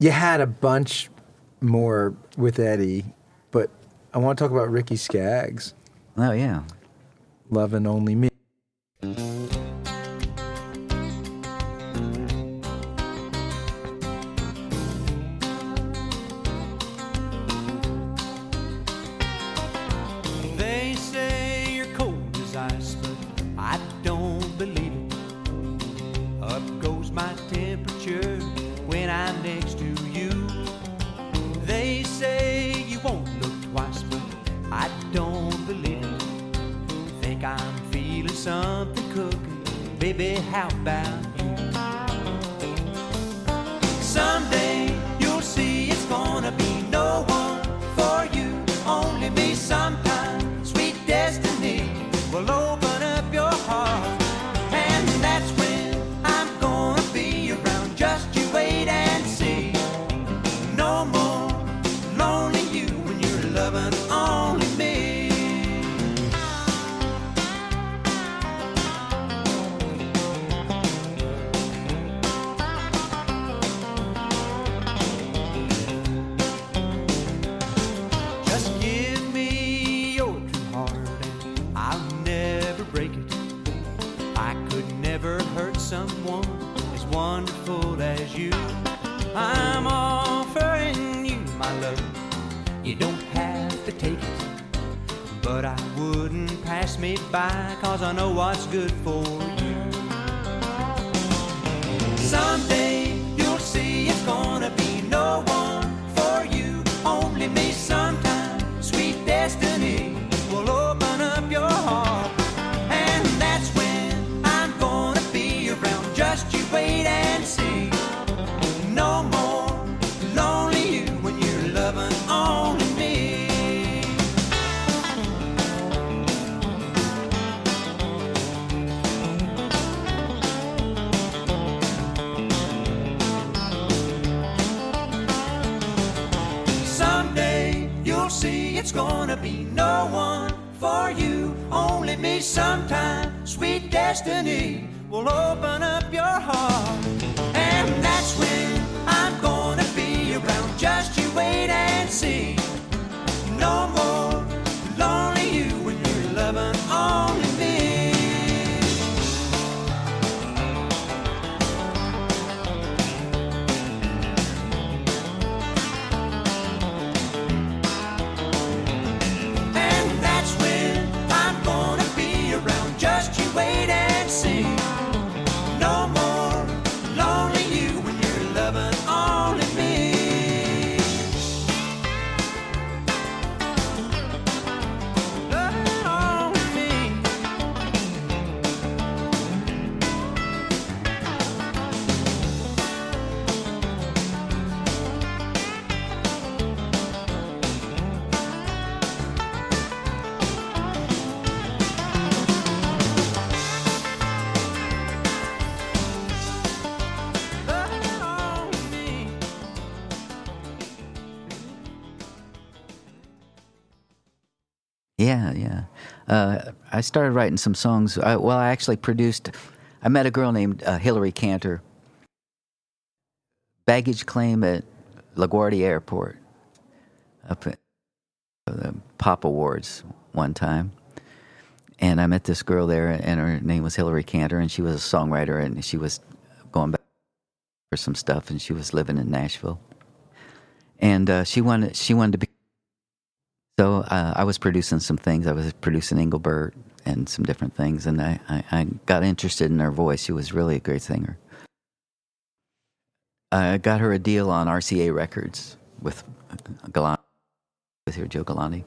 You had a bunch more with Eddie, but I want to talk about Ricky Skaggs. Oh yeah. Loving Only Me. Cooking, baby. How about Just give me your true heart and I'll never break it. I could never hurt someone as wonderful as you. I'm offering you my love. You don't have to take it, but I wouldn't pass me by cause I know what's good for you. Someday you'll see it's gonna be no one for you, only me. Sometime, gonna be no one for you, only me. Sometime, sweet destiny will open up your heart, and that's when I'm gonna be around. Just you wait and see. Yeah, yeah. Uh, I started writing some songs. I, well, I actually produced. I met a girl named uh, Hillary Kanter. Baggage claim at LaGuardia Airport, up at the Pop Awards one time, and I met this girl there, and her name was Hillary Kanter, and she was a songwriter, and she was going back for some stuff, and she was living in Nashville, and uh, she wanted she wanted to be so uh, I was producing some things. I was producing Engelbert and some different things, and I, I, I got interested in her voice. She was really a great singer. I got her a deal on RCA Records with Galante, with her Joe Galante,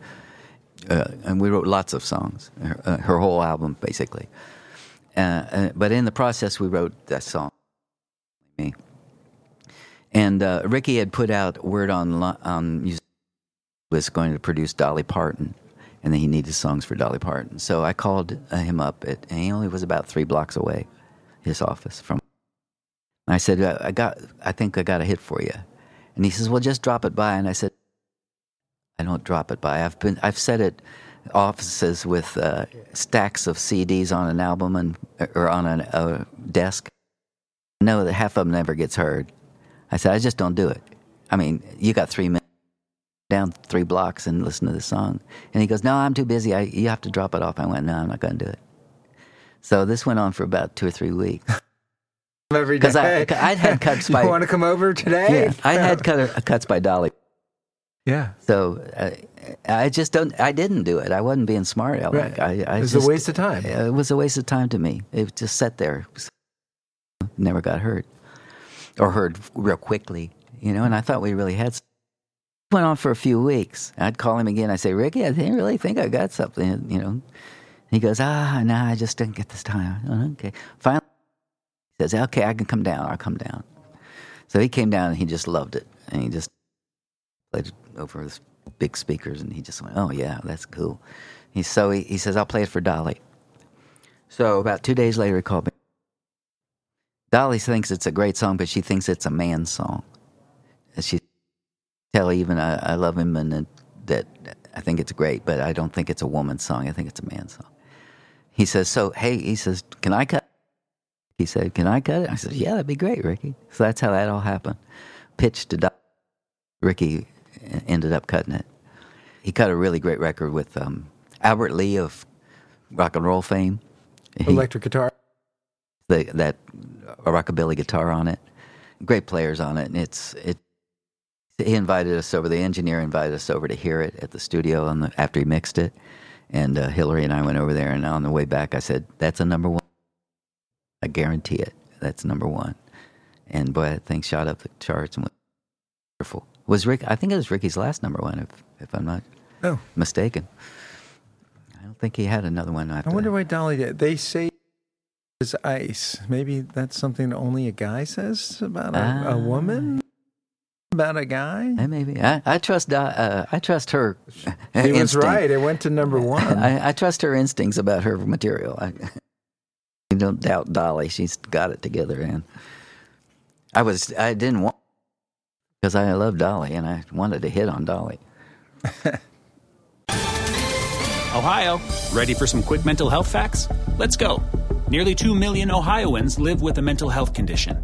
uh, and we wrote lots of songs. Her, uh, her whole album, basically. Uh, uh, but in the process, we wrote that song, me. And uh, Ricky had put out word on on music was going to produce Dolly Parton, and then he needed songs for Dolly Parton. So I called uh, him up, at, and he only was about three blocks away, his office from. I said, "Uh, I got, I think I got a hit for you, and he says, well, just drop it by. And I said, I don't drop it by. I've been, I've said it offices with uh, stacks of CDs on an album and or on a desk. That half of them never gets heard. I said, I just don't do it. I mean, you got three minutes down three blocks and listen to the song. And he goes, No, I'm too busy. I, you have to drop it off. I went, No, I'm not going to do it. So this went on for about two or three weeks. Every 'Cause I- I'd had cuts you by- want to come over today? Yeah, I had cut, cuts by Dolly. Yeah. So uh, I just don't. I didn't do it. I wasn't being smart. I, Right. I, I It was just- a waste of time. It was a waste of time to me. It just sat there. Never got hurt, or heard real quickly, you know. And I thought we really had. s- Went on for a few weeks. I'd call him again. I say, Ricky, I didn't really think I got something, you know. He goes, Ah, no, I just didn't get this time. "Oh, Okay. Finally, he says, Okay, I can come down. I'll come down. So he came down and he just loved it, and he just played over his big speakers, and he just went, "Oh yeah, that's cool." He so he, he says, "I'll play it for Dolly." So about two days later, he called me. Dolly thinks it's a great song, but she thinks it's a man's song. And she tell even I, I love him and that, that I think it's great, but I don't think it's a woman's song. I think it's a man's song. He says, "So hey," he says, "Can I cut?" He said, "Can I cut it?" I said, "Yeah, that'd be great, Ricky." So that's how that all happened. Pitched to Dolly. Ricky ended up cutting it. He cut a really great record with um, Albert Lee of rock and roll fame. He- Electric guitar. the, that a rockabilly guitar on it. Great players on it, and it's it. He invited us over. The engineer invited us over to hear it at the studio on the, after he mixed it, and uh, Hillary and I went over there. And on the way back, I said, "That's a number one. I guarantee it. That's number one." And boy, that thing shot up the charts and was wonderful. Was Rick? I think it was Ricky's last number one, if if I'm not Oh, mistaken. I don't think he had another one after. I wonder that. why Dolly did. They say is ice. Maybe that's something only a guy says about a, Ah. a woman. About a guy. Maybe I, I trust uh, I trust her. He was right. It went to number one. I, I trust her instincts about her material. I, I don't doubt Dolly. She's got it together, and I was I didn't want because I love Dolly and I wanted to hit on Dolly. Ohio, ready for some quick mental health facts? Let's go. Nearly 2 million Ohioans live with a mental health condition.